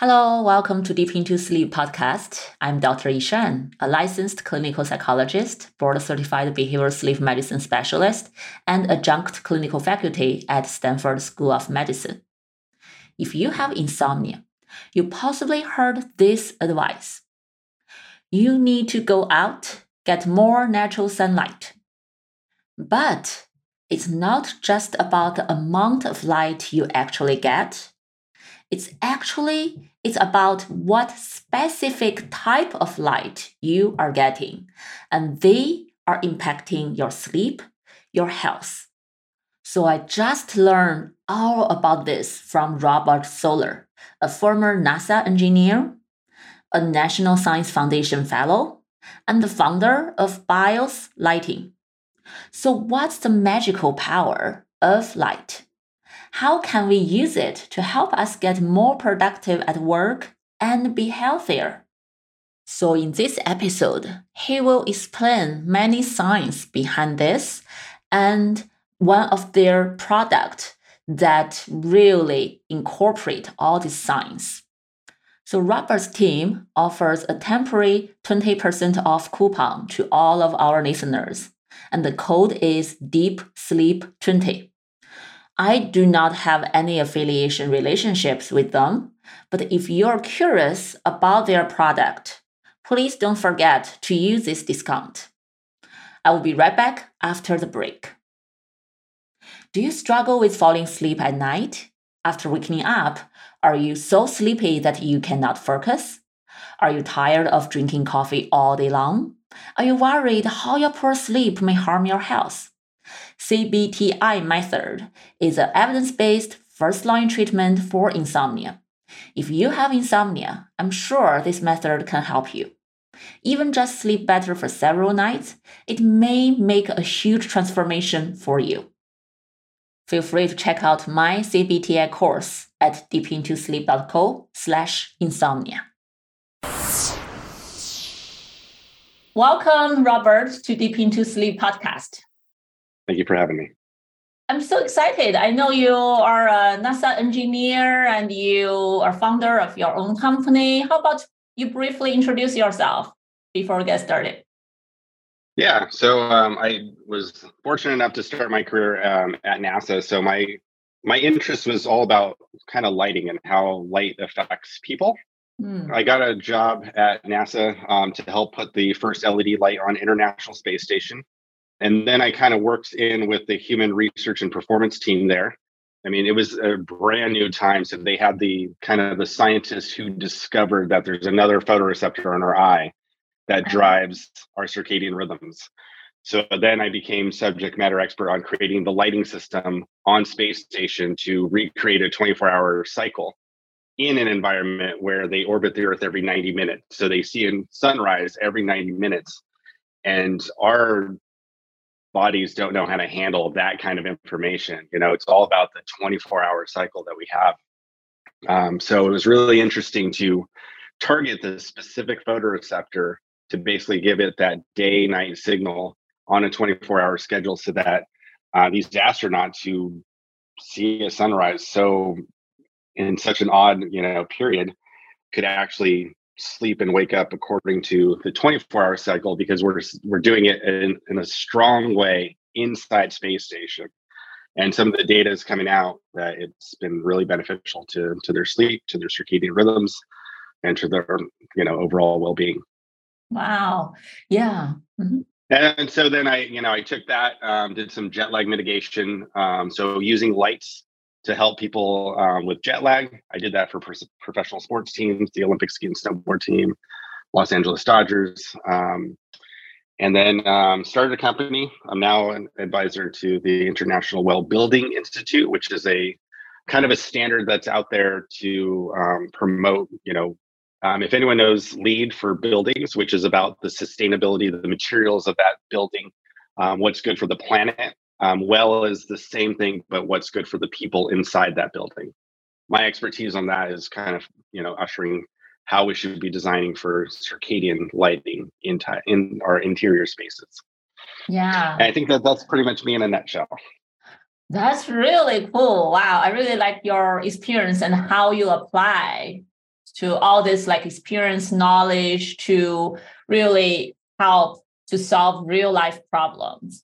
Hello, welcome to Deep Into Sleep podcast. I'm Dr. Yishan, a licensed clinical psychologist, board certified behavioral sleep medicine specialist, and adjunct clinical faculty at Stanford School of Medicine. If you have insomnia, you possibly heard this advice. You need to go out, get more natural sunlight. But it's not just about the amount of light you actually get. It's actually it's about what specific type of light you are getting, and they are impacting your sleep, your health. So I just learned all about this from Robert Soler, a former NASA engineer, a National Science Foundation fellow, and the founder of BIOS Lighting. So what's the magical power of light? How can we use it to help us get more productive at work and be healthier? So, in this episode, he will explain many science behind this and one of their products that really incorporate all this science. So Robert's team offers a temporary 20% off coupon to all of our listeners, and the code is Deep Sleep 20. I do not have any affiliation relationships with them, but if you're curious about their product, please don't forget to use this discount. I will be right back after the break. Do you struggle with falling asleep at night? After waking up, are you so sleepy that you cannot focus? Are you tired of drinking coffee all day long? Are you worried how your poor sleep may harm your health? CBTI method is an evidence-based first-line treatment for insomnia. If you have insomnia, I'm sure this method can help you. Even just sleep better for several nights, it may make a huge transformation for you. Feel free to check out my CBTI course at deepintosleep.co slash insomnia. Welcome, Robert, to Deep Into Sleep podcast. Thank you for having me. I'm so excited. I know you are a NASA engineer and you are founder of your own company. How about you briefly introduce yourself before we get started? Yeah, so um, I was fortunate enough to start my career um, at NASA. So my my interest was all about kind of lighting and how light affects people. Mm. I got a job at NASA um, to help put the first LED light on International Space Station. And then I kind of worked in with the human research and performance team there. I mean, it was a brand new time. So they had the kind of the scientists who discovered that there's another photoreceptor in our eye that drives our circadian rhythms. So then I became subject matter expert on creating the lighting system on space station to recreate a 24 hour cycle in an environment where they orbit the Earth every 90 minutes. So they see a sunrise every 90 minutes. And our bodies don't know how to handle that kind of information. You know, it's all about the 24 hour cycle that we have. Um, so it was really interesting to target the specific photoreceptor to basically give it that day night signal on a 24 hour schedule so that uh, these astronauts who see a sunrise so in such an odd you know period could actually sleep and wake up according to the 24 hour cycle because we're we're doing it in, in a strong way inside space station. And some of the data is coming out that it's been really beneficial to to their sleep to their circadian rhythms and to their you know overall well-being. Wow. Yeah. Mm-hmm. and so then i you know i took that um, did some jet lag mitigation um, so using lights to help people um, with jet lag. I did that for professional sports teams, the Olympic ski and snowboard team, Los Angeles Dodgers, um, and then um, started a company. I'm now an advisor to the International Well Building Institute, which is a kind of a standard that's out there to um, promote, you know, um, if anyone knows LEED for buildings, which is about the sustainability of the materials of that building, um, what's good for the planet, um, well is the same thing, but what's good for the people inside that building. My expertise on that is kind of you know ushering how we should be designing for circadian lighting in t- in our interior spaces. Yeah, and I think that that's pretty much me in a nutshell. That's really cool. Wow, I really like your experience and how you apply to all this like experience knowledge to really help to solve real life problems.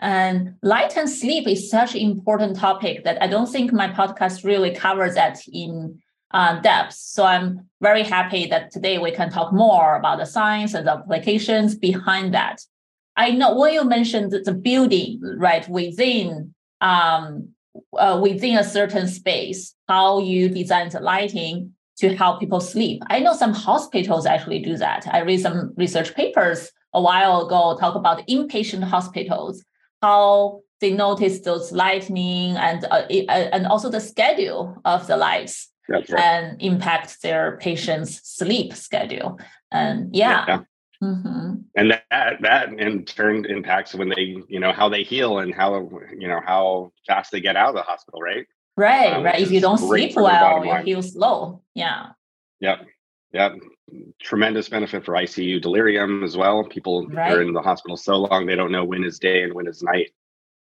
And light and sleep is such an important topic that I don't think my podcast really covers that in uh, depth. So I'm very happy that today we can talk more about the science and the applications behind that. I know when you mentioned the building, right, within um, uh, within a certain space, how you design the lighting to help people sleep. I know some hospitals actually do that. I read some research papers a while ago talk about inpatient hospitals, how they notice those lightning and uh, uh and also the schedule of the lights right. and impact their patients' sleep schedule. And yeah. yeah. Mm-hmm. And that that in turn impacts when they, you know, how they heal and how you know how fast they get out of the hospital, right? Right, um, right. If you don't sleep well, you heal slow. Yeah. Yep. Yep. Tremendous benefit for ICU delirium as well. People right. are in the hospital so long they don't know when is day and when is night.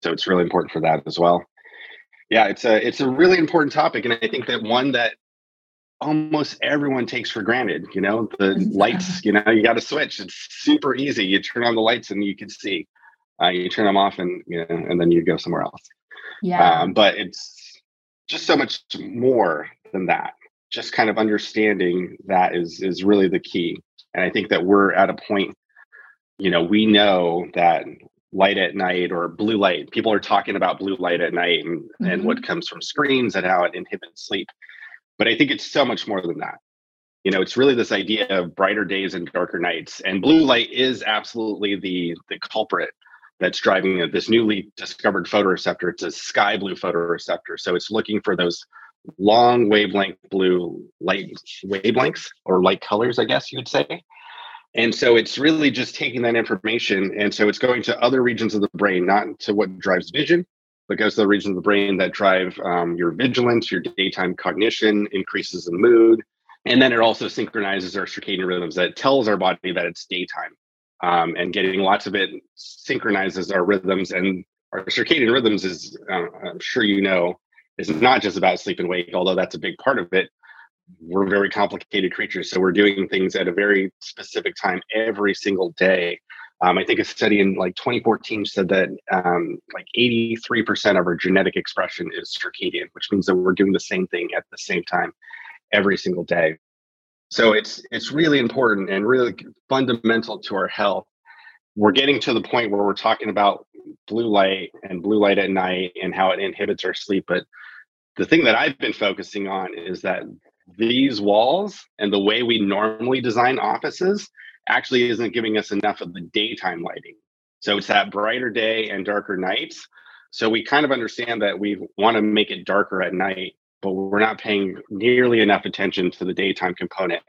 So it's really important for that as well. Yeah, it's a it's a really important topic, and I think that one that almost everyone takes for granted. You know, the lights. You know, you got to switch. It's super easy. You turn on the lights and you can see. Uh, you turn them off and you know, and then you go somewhere else. Yeah. Um, but it's just so much more than that. Just kind of understanding that is is really the key. And I think that we're at a point. You know, we know that light at night or blue light. People are talking about blue light at night and, mm-hmm. and what comes from screens and how it inhibits sleep. But I think it's so much more than that. You know, it's really this idea of brighter days and darker nights. And blue light is absolutely the the culprit that's driving. This newly discovered photoreceptor. It's a sky blue photoreceptor. So it's looking for those long wavelength blue light wavelengths or light colors, I guess you would say. And so it's really just taking that information. And so it's going to other regions of the brain, not to what drives vision, but goes to the regions of the brain that drive um, your vigilance, your daytime cognition, increases in mood. And then it also synchronizes our circadian rhythms that tells our body that it's daytime. Um, and getting lots of it synchronizes our rhythms. And our circadian rhythms is, uh, I'm sure you know, is not just about sleep and wake, although that's a big part of it we're very complicated creatures. So we're doing things at a very specific time every single day. Um, I think a study in like 2014 said that um, like 83% of our genetic expression is circadian, which means that we're doing the same thing at the same time every single day. So it's it's really important and really fundamental to our health. We're getting to the point where we're talking about blue light and blue light at night and how it inhibits our sleep, but the thing that I've been focusing on is that these walls and the way we normally design offices actually isn't giving us enough of the daytime lighting. So it's that brighter day and darker nights. So we kind of understand that we want to make it darker at night, but we're not paying nearly enough attention to the daytime component.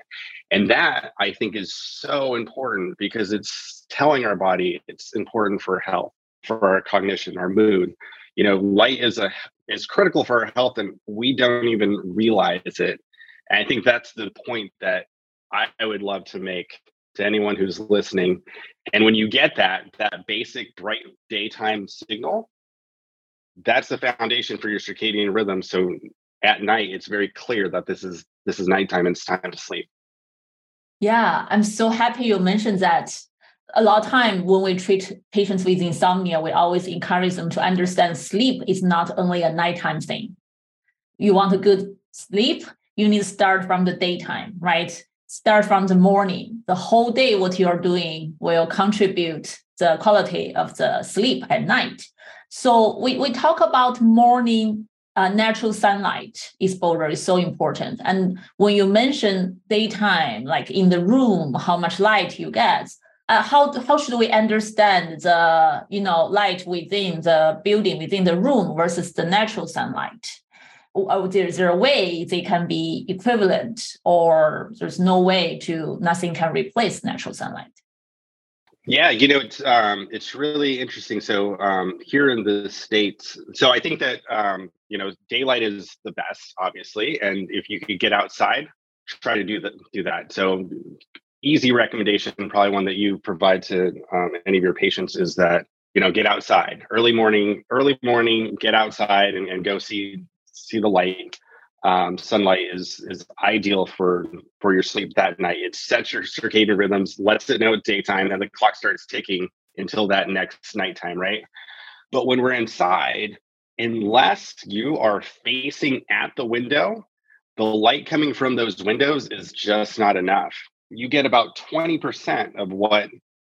And that I think is so important because it's telling our body it's important for health, for our cognition, our mood. You know, light is a is critical for our health and we don't even realize it and I think that's the point that I, would love to make to anyone who's listening. And when you get that, that basic bright daytime signal, that's the foundation for your circadian rhythm. So at night, it's very clear that this is this is nighttime and it's time to sleep. Yeah, I'm so happy you mentioned that. A lot of time when we treat patients with insomnia, we always encourage them to understand sleep is not only a nighttime thing. You want a good sleep, you need to start from the daytime, right? Start from the morning. The whole day, what you are doing will contribute the quality of the sleep at night. So we, we talk about morning uh, natural sunlight exposure is so important. And when you mention daytime, like in the room, how much light you get, uh, how how should we understand the you know light within the building, within the room versus the natural sunlight? oh, there's there a way they can be equivalent or there's no way to nothing can replace natural sunlight? Yeah you know it's um, it's really interesting. So um, here in the states so i think that um, you know daylight is the best obviously and if you could get outside try to do that do that. So easy recommendation probably one that you provide to um, any of your patients is that you know get outside early morning early morning get outside and, and go see see the light. um, sunlight is is ideal for for your sleep that night. It sets your circadian rhythms, lets it know it's daytime, and the clock starts ticking until that next nighttime, right? But when we're inside, unless you are facing at the window, the light coming from those windows is just not enough. You get about 20% of what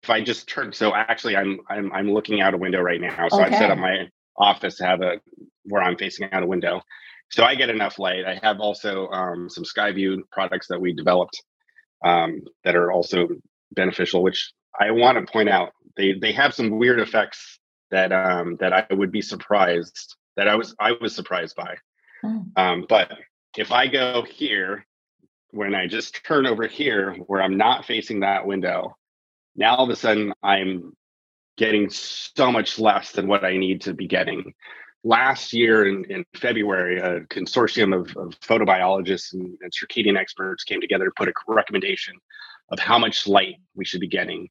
if I just turn so actually I'm I'm I'm looking out a window right now. So okay. I've set up my office to have a where I'm facing out a window. So I get enough light. I have also um, some Skyview products that we developed um, that are also beneficial, which I want to point out. They they have some weird effects that um, that I would be surprised that I was I was surprised by. Mm. Um, but if I go here, when I just turn over here where I'm not facing that window, now all of a sudden I'm getting so much less than what I need to be getting. Last year in, in February, a consortium of, of photobiologists and, and circadian experts came together to put a recommendation of how much light we should be getting.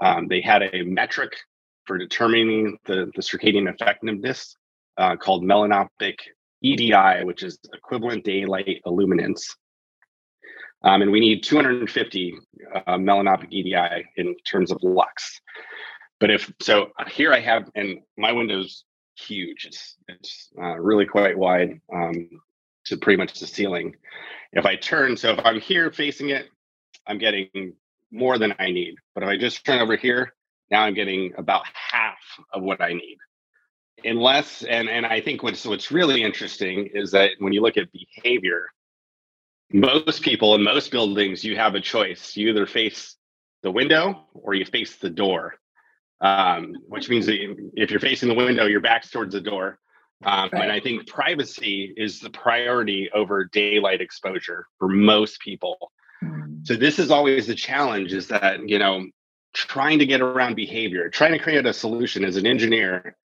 Um, they had a metric for determining the, the circadian effectiveness uh, called melanopic EDI, which is equivalent daylight illuminance. Um, and we need 250 uh, melanopic EDI in terms of lux. But if so, here I have, and my window's huge. It's it's uh, really quite wide um, to pretty much the ceiling. If I turn, so if I'm here facing it, I'm getting more than I need. But if I just turn over here, now I'm getting about half of what I need. Unless, and and I think what's what's really interesting is that when you look at behavior, most people in most buildings, you have a choice. You either face the window or you face the door, um, which means that if you're facing the window, your back's towards the door. Um, right. And I think privacy is the priority over daylight exposure for most people. Mm. So this is always the challenge: is that you know trying to get around behavior, trying to create a solution as an engineer,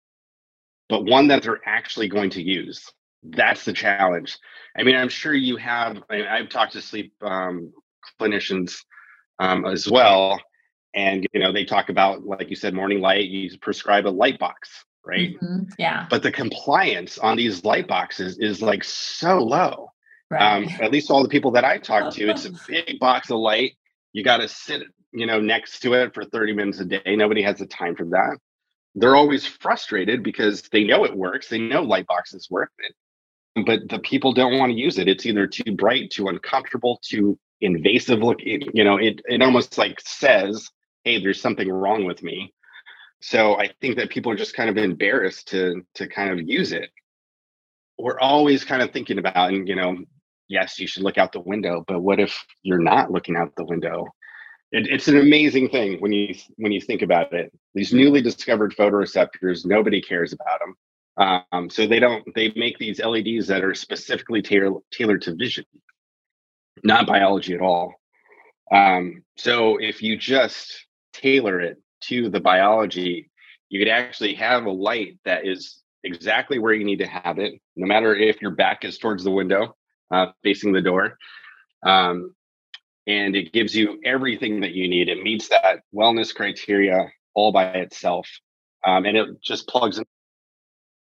but one that they're actually going to use. That's the challenge. I mean, I'm sure you have. I mean, I've talked to sleep um, clinicians um, as well, and you know they talk about, like you said, morning light. You prescribe a light box, right? Mm-hmm. Yeah. But the compliance on these light boxes is like so low. Right. Um, at least all the people that I talk to, it's a big box of light. You got to sit, you know, next to it for 30 minutes a day. Nobody has the time for that. They're always frustrated because they know it works. They know light boxes work but the people don't want to use it. It's either too bright, too uncomfortable, too invasive looking. You know, it it almost like says, "Hey, there's something wrong with me." So I think that people are just kind of embarrassed to to kind of use it. We're always kind of thinking about, and you know, yes, you should look out the window, but what if you're not looking out the window? It, it's an amazing thing when you when you think about it. These newly discovered photoreceptors, nobody cares about them um, so they don't they make these LEDs that are specifically tailor, tailored to vision, not biology at all. Um, so if you just tailor it to the biology, you could actually have a light that is exactly where you need to have it, no matter if your back is towards the window, uh, facing the door. Um, and it gives you everything that you need. It meets that wellness criteria all by itself. Um, and it just plugs in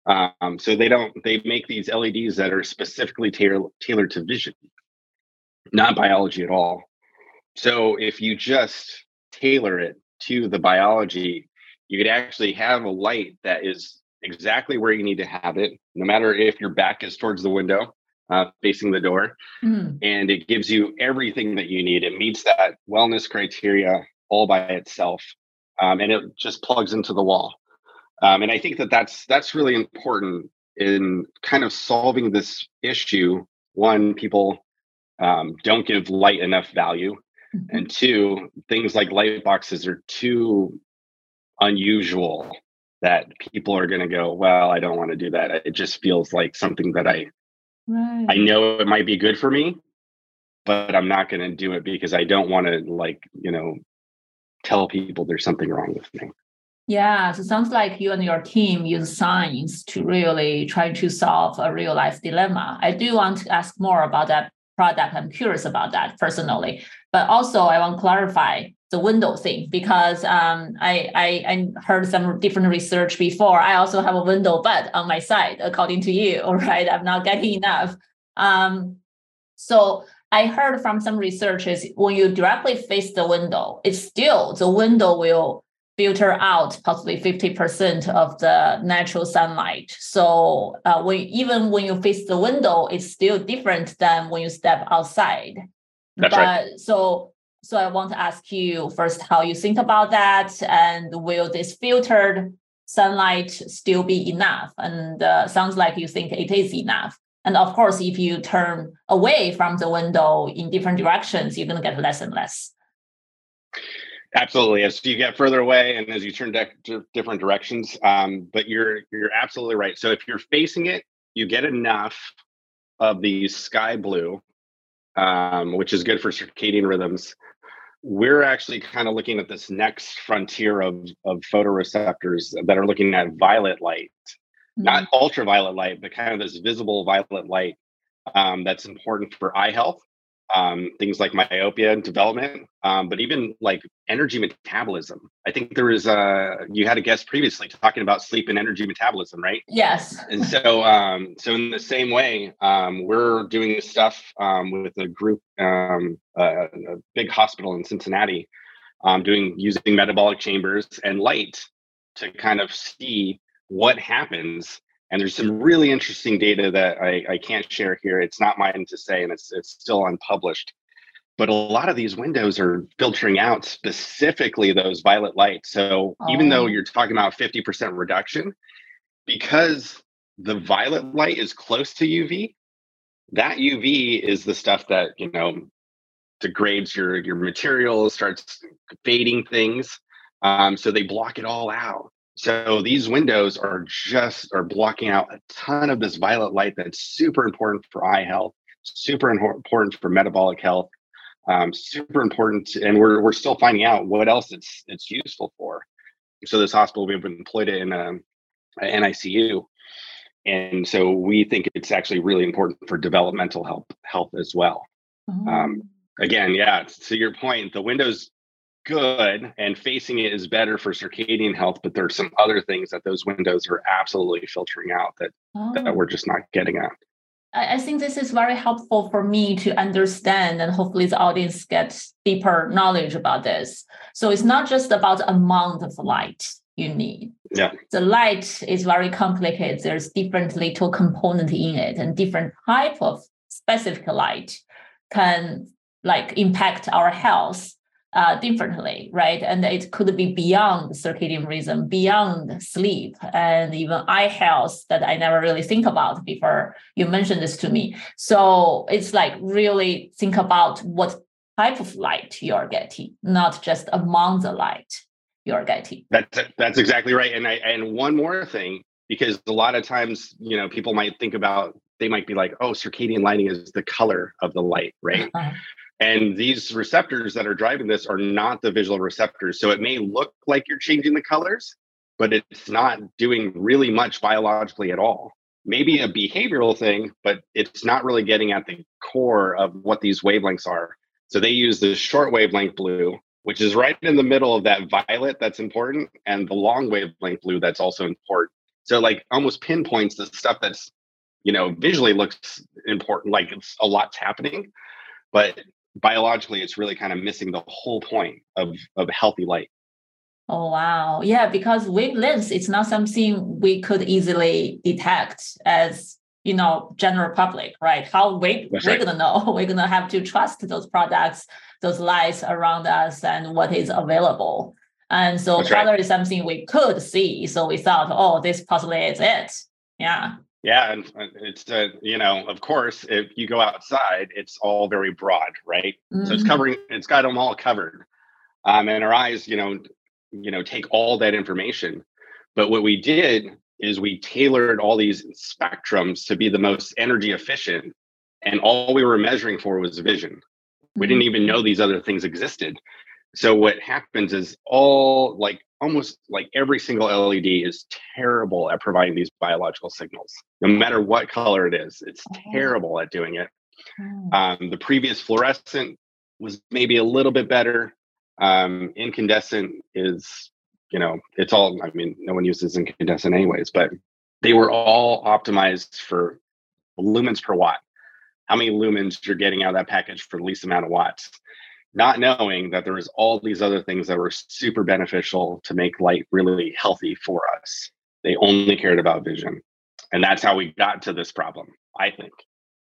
um, so they don't they make these LEDs that are specifically tailor, tailored to vision, not biology at all. So if you just tailor it to the biology, you could actually have a light that is exactly where you need to have it, no matter if your back is towards the window, uh, facing the door, mm. and it gives you everything that you need. It meets that wellness criteria all by itself, um, and it just plugs into the wall. Um, and I think that that's that's really important in kind of solving this issue. One, people um, don't give light enough value, mm-hmm. and two, things like light boxes are too unusual that people are going to go, well, I don't want to do that. It just feels like something that I right. I know it might be good for me, but I'm not going to do it because I don't want to like, you know, tell people there's something wrong with me. Yeah, so it sounds like you and your team use science to really try to solve a real life dilemma. I do want to ask more about that product. I'm curious about that personally, but also I want to clarify the window thing because um, I, I, I heard some different research before. I also have a window, but on my side, according to you, all right, I'm not getting enough Um, so I heard from some researchers when you directly face the window, it's still the window will filter out possibly 50% of the natural sunlight. So uh, when, even when you face the window, it's still different than when you step outside. That's but right. so so I want to ask you first how you think about that, and will this filtered sunlight still be enough? And uh, sounds like you think it is enough. And of course, if you turn away from the window in different directions, you're going to get less and less. Absolutely. As you get further away and as you turn de- different directions, um, but you're you're absolutely right. So if you're facing it, you get enough of the sky blue, um, which is good for circadian rhythms. We're actually kind of looking at this next frontier of of photoreceptors that are looking at violet light, mm-hmm. not ultraviolet light, but kind of this visible violet light um, that's important for eye health um, things like myopia and development, um, but even like energy metabolism. I think there was uh, you had a guest previously talking about sleep and energy metabolism, right? Yes. And so, um, so in the same way, um, we're doing this stuff um, with a group, um, uh, a big hospital in Cincinnati, um, doing using metabolic chambers and light to kind of see what happens and there's some really interesting data that I, I can't share here. It's not mine to say, and it's it's still unpublished. But a lot of these windows are filtering out specifically those violet lights. So oh. even though oh. you're talking about 50% reduction, because the violet light is close to UV, that UV is the stuff that you know degrades your your material, starts fading things. Um, so they block it all out. So these windows are just are blocking out a ton of this violet light that's super important for eye health, super important for metabolic health, um, super important, and we're we're still finding out what else it's it's useful for. So this hospital we've employed it in um, a, a NICU, and so we think it's actually really important for developmental health health as well. Um, oh. again, yeah, to your point, the windows good and facing it is better for circadian health but there's some other things that those windows are absolutely filtering out that oh. that we're just not getting at I think this is very helpful for me to understand, and hopefully the audience gets deeper knowledge about this. So it's not just about amount of light you need. Yeah. The light is very complicated. There's different little component in it, and different type of specific light can like impact our health uh, differently, right? And it could be beyond circadian rhythm, beyond sleep, and even eye health that I never really think about before you mentioned this to me. So it's like really think about what type of light you're getting, not just among the light you're getting. That's that's exactly right. And I and one more thing, because a lot of times, you know, people might think about they might be like, oh, circadian lighting is the color of the light, right? Uh-huh. And these receptors that are driving this are not the visual receptors. So it may look like you're changing the colors, but it's not doing really much biologically at all. Maybe a behavioral thing, but it's not really getting at the core of what these wavelengths are. So they use the short wavelength blue, which is right in the middle of that violet that's important, and the long wavelength blue that's also important. So like almost pinpoints the stuff that's, you know, visually looks important, like it's a lot's happening, but biologically it's really kind of missing the whole point of of healthy light oh wow. Yeah because wavelengths it's not something we could easily detect as you know general public right? How we, we're right. gonna know? We're gonna have to trust those products those lights around us and what is available. And so That's color right. is something we could see. So we thought oh this possibly is it. Yeah yeah, and it's uh, you know, of course, if you go outside, it's all very broad, right? Mm-hmm. So it's mm-hmm. covering, it's got them all covered, um, and our eyes, you know, you know, take all that information. But what we did is we tailored all these spectrums to be the most energy efficient, and all we were measuring for was vision. Mm-hmm. We didn't mm-hmm. even know these other things existed. So what happens is all like almost like every single LED is terrible at providing these biological signals, no matter what color it is. It's oh. terrible at doing it. Oh. Um, the previous fluorescent was maybe a little bit better. Um, incandescent is, you know, it's all, I mean, no one uses incandescent anyways, but they were all optimized for lumens per watt. how many lumens you're getting out of that package for the least amount of watts not knowing that there was all these other things that were super beneficial to make light really healthy for us. They only cared about vision. And that's how we got to this problem i think.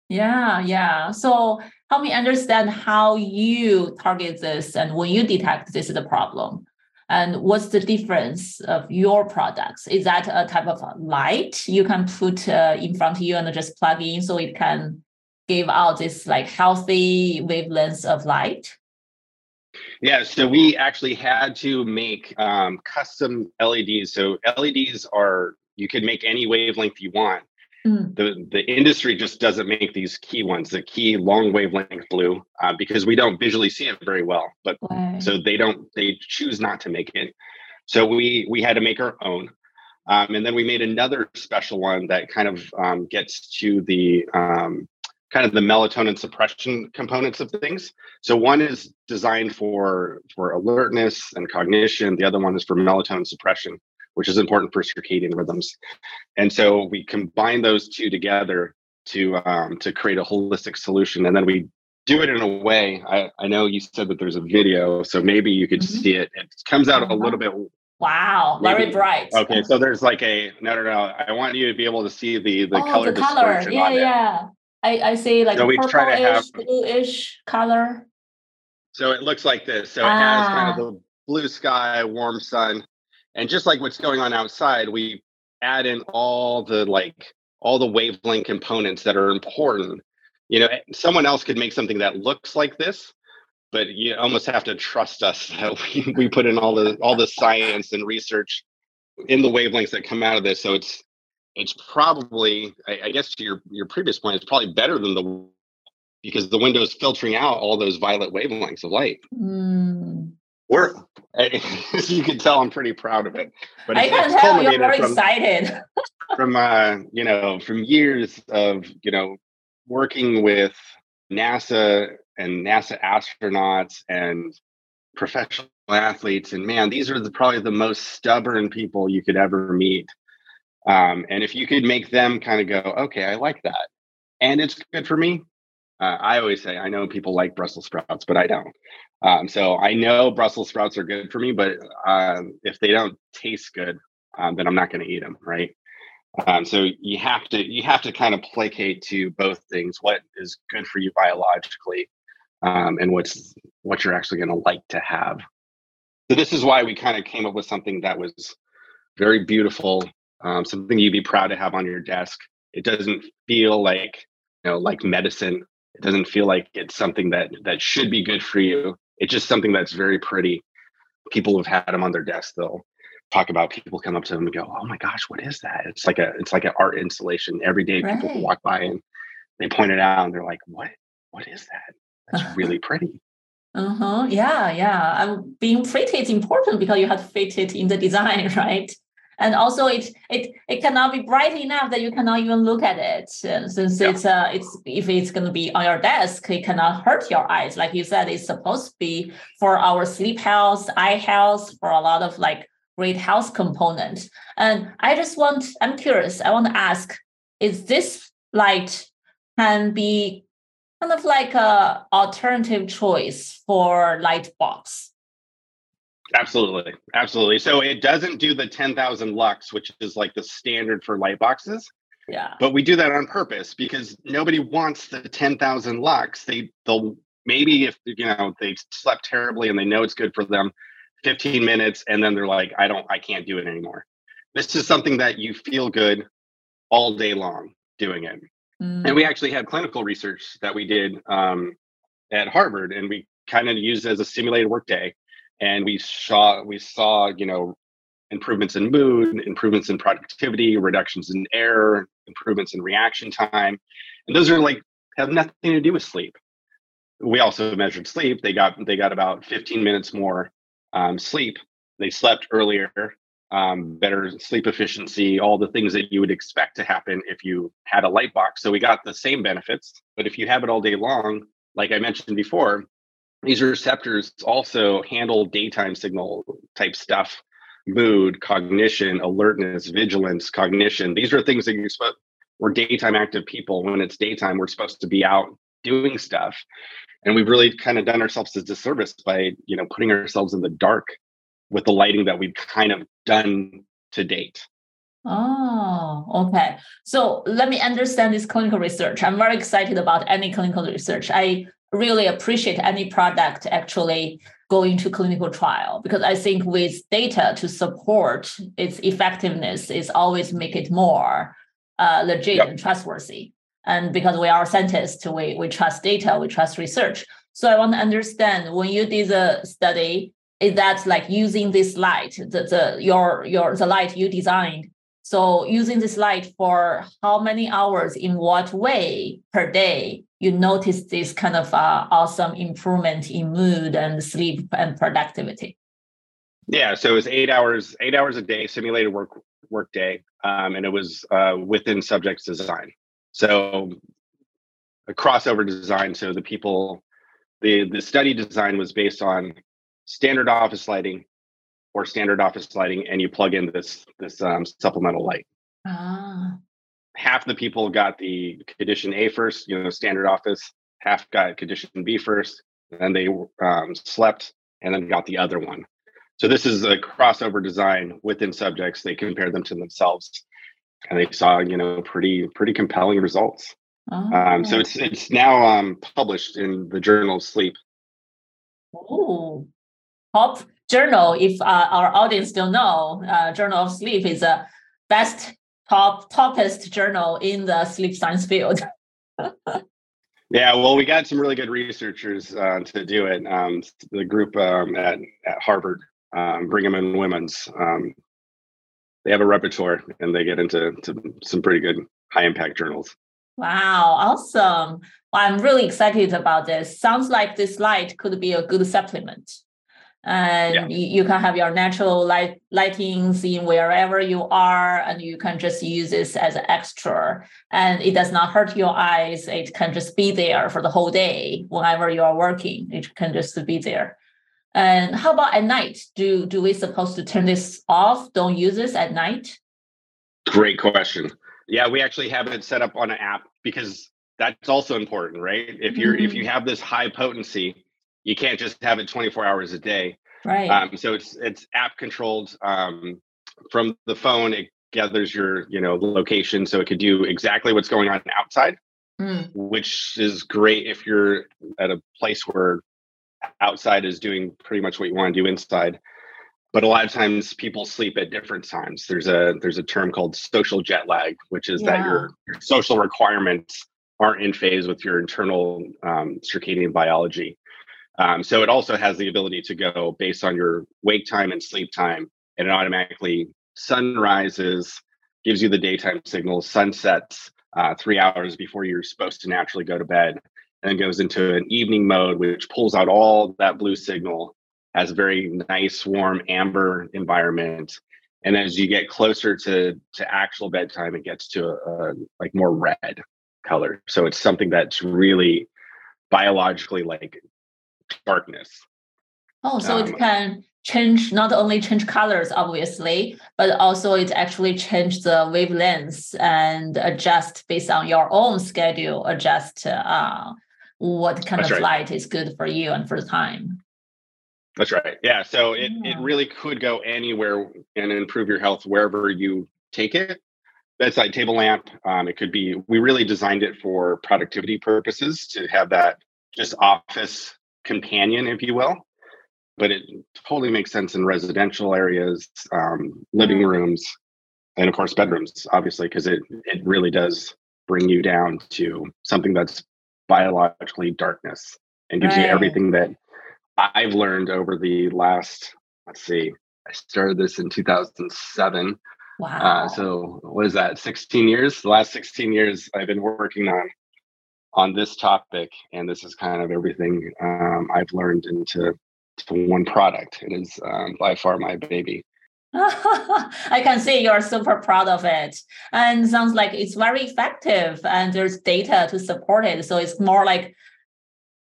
Yeah yeah. So help me understand how you target this and when you detect this is a problem. And what's the difference of your products? Is that a type of light you can put uh, in front of you and just plug in so it can give out this like healthy wavelengths of light yeah so we actually had to make um, custom leds so leds are you can make any wavelength you want Mm. The the industry just doesn't make these key ones, the key long wavelength blue, uh, because we don't visually see it very well. But right. so they don't they choose not to make it. So we we had to make our own. Um, and then we made another special one that kind of um, gets to the um, kind of the melatonin suppression components of things. So one is designed for for alertness and cognition. The other one is for melatonin suppression which is important for circadian rhythms. And so we combine those two together to um, to create a holistic solution, and then we do it in a way. I, I know you said that there's a video, so maybe you could mm-hmm. see it. It comes out a little bit. Wow, maybe, very bright. Okay, so there's like a no, no, no. I want you to be able to see the the oh, color the color. Yeah, yeah. I, I see like so purplish, have, bluish color. So it looks like this. So it ah. has kind of ah. the blue sky, warm sun, and just like what's going on outside, we add in all the like all the wavelength components that are important. You know, someone else could make something that looks like this, but you almost have to trust us that we, we put in all the all the science and research in the wavelengths that come out of this. So it's it's probably, I, I guess to your your previous point, it's probably better than the because the window is filtering out all those violet wavelengths of light. Mm. We're as you can tell i'm pretty proud of it. But i can tell you're very from, excited. from uh you know from years of you know working with nasa and nasa astronauts and professional athletes. And man these are the, probably the most stubborn people you could ever meet um, and if you could make them kind of go okay i like that and it's good for me uh, i always say i know people like brussels sprouts but i don't um, so I know Brussels sprouts are good for me, but um, if they don't taste good, um, then I'm not going to eat them, right? Um, so you have to you have to kind of placate to both things: what is good for you biologically, um, and what's what you're actually going to like to have. So this is why we kind of came up with something that was very beautiful, um, something you'd be proud to have on your desk. It doesn't feel like you know like medicine. It doesn't feel like it's something that that should be good for you it's just something that's very pretty. People have had them on their desk. They'll talk about people come up to them and go, "Oh my gosh, what is that?" It's like a it's like an art installation. Every day right. people walk by and they point it out and they're like, "What? What is that? That's really pretty." Uh-huh. Yeah, yeah. I'm being pretty is important because you have to fit it in the design, right? And also it it it cannot be bright enough that you cannot even look at it. And since yeah. it's uh it's if it's going to be on your desk it cannot hurt your eyes. Like you said it's supposed to be for our sleep health eye health for a lot of like great health component and i just want i'm curious i want to ask is this light can be kind of like a alternative choice for light box Absolutely. Absolutely. So it doesn't do the 10,000 lux, which is like the standard for light boxes. Yeah. But we do that on purpose because nobody wants the 10,000 lux. They they'll maybe if you know they slept terribly and they know it's good for them 15 minutes and then they're like I don't I can't do it anymore. This is something that you feel good all day long doing it. Mm. And we mm. actually had clinical research that we did um, at Harvard and we kind of used as a simulated workday and we saw we saw you know improvements in mood improvements in productivity reductions in error improvements in reaction time and those are like have nothing to do with sleep. We also measured sleep. They got they got about 15 minutes more um, sleep. They slept earlier um, better sleep efficiency all the things that you would expect to happen if you had a light box. So we got the same benefits but if you have it all day long like i mentioned before these receptors also handle daytime signal type stuff mood cognition alertness vigilance cognition these are things that you're supposed we're daytime active people. When it's daytime, we're supposed to be out doing stuff. And we've really kind of done ourselves a disservice by, you know, putting ourselves in the dark with the lighting that we've kind of done to date. Oh, okay. So let me understand this clinical research. I'm very excited about any clinical research. I really appreciate any product actually going to clinical trial because I think with data to support its effectiveness is always make it more uh, legit yep. and trustworthy. And because we are scientists, we, we trust data, we trust research. So I want to understand when you did the study, is that like using this light, the, the your your the light you designed so using this light for how many hours in what way per day, you notice this kind of uh, awesome improvement in mood and sleep and productivity. Yeah, so it was eight hours, eight hours a day, simulated work work day, um, and it was uh, within subjects design. So a crossover design. So the people, the the study design was based on standard office lighting or standard office lighting and you plug in this this um, supplemental light. Ah. Half the people got the condition A first, you know, standard office. Half got condition B first, and they um, slept and then got the other one. So this is a crossover design within subjects. They compared them to themselves, and they saw you know pretty pretty compelling results. Oh. Um, so oh. it's it's now um, published in the Journal of Sleep. Oh, top journal, if uh, our audience don't know, uh, Journal of Sleep is a best top toppest journal in the sleep science field. yeah, well, we got some really good researchers uh, to do it. Um, the group um, at at Harvard, um, Brigham and Women's, um, they have a repertoire and they get into some pretty good high impact journals. Wow, awesome. Well, I'm really excited about this. Sounds like this light could be a good supplement and yeah. you, you, can have your natural light lightings in wherever you are and you can just use this as an extra. And it does not hurt your eyes. It can just be there for the whole day whenever you are working. It can just be there. And how about at night? Do do we supposed to turn this off? Don't use this at night? Great question. Yeah we actually have it set up on an app because that's also important right? If you're mm-hmm. if you have this high potency you can't just have it 24 hours a day. Right. Um, so it's it's app controlled um, from the phone. It gathers your you know location, so it could do exactly what's going on outside, mm. which is great if you're at a place where outside is doing pretty much what you want to do inside. But a lot of times people sleep at different times. There's a there's a term called social jet lag, which is yeah. that your, your social requirements aren't in phase with your internal um, circadian biology. Um, so it also has the ability to go based on your wake time and sleep time, and it automatically sunrises, gives you the daytime signal, sunsets uh, three hours before you're supposed to naturally go to bed, and then goes into an evening mode, which pulls out all that blue signal, has a very nice, warm amber environment. And as you get closer to to actual bedtime, it gets to a, a like more red color. So it's something that's really biologically like darkness. Oh, so um, it can change not only change colors, obviously, but also it actually change the wavelengths and adjust based on your own schedule, adjust uh, what kind of right. light is good for you and for the time. That's right. Yeah. So it, yeah. it really could go anywhere and improve your health wherever you take it. Bedside table lamp. Um, it could be, we really designed it for productivity purposes to have that just office companion, if you will. But it totally makes sense in residential areas, um, living rooms, and of course bedrooms, obviously, because it it really does bring you down to something that's biologically darkness and gives right. you everything that I've learned over the last. Let's see, I started this in 2007. Wow. Uh, so what is that? 16 years. The last 16 years I've been working on on this topic, and this is kind of everything um, I've learned into one product. It is um, by far my baby. I can see you're super proud of it, and sounds like it's very effective, and there's data to support it. So it's more like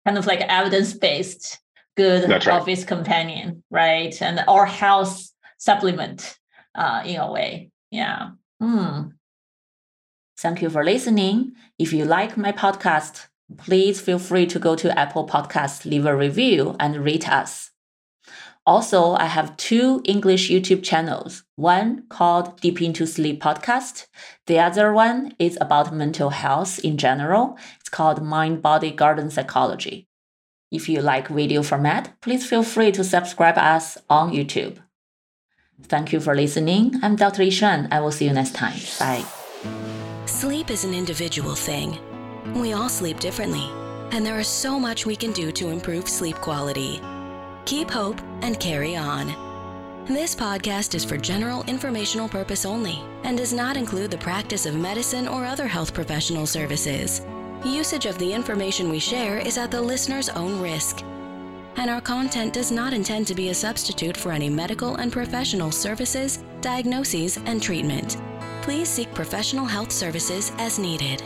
kind of like evidence based good right. office companion, right? And or health supplement uh, in a way. Yeah. Mm. Thank you for listening. If you like my podcast, please feel free to go to Apple Podcasts, leave a review, and rate us. Also, I have two English YouTube channels. One called Deep Into Sleep Podcast. The other one is about mental health in general. It's called Mind Body Garden Psychology. If you like video format, please feel free to subscribe us on YouTube. Thank you for listening. I'm Dr. Yishan. I will see you next time. Bye. Sleep is an individual thing. We all sleep differently, and there is so much we can do to improve sleep quality. Keep hope and carry on. This podcast is for general informational purpose only and does not include the practice of medicine or other health professional services. Usage of the information we share is at the listener's own risk. And our content does not intend to be a substitute for any medical and professional services, diagnoses, and treatment. Please seek professional health services as needed.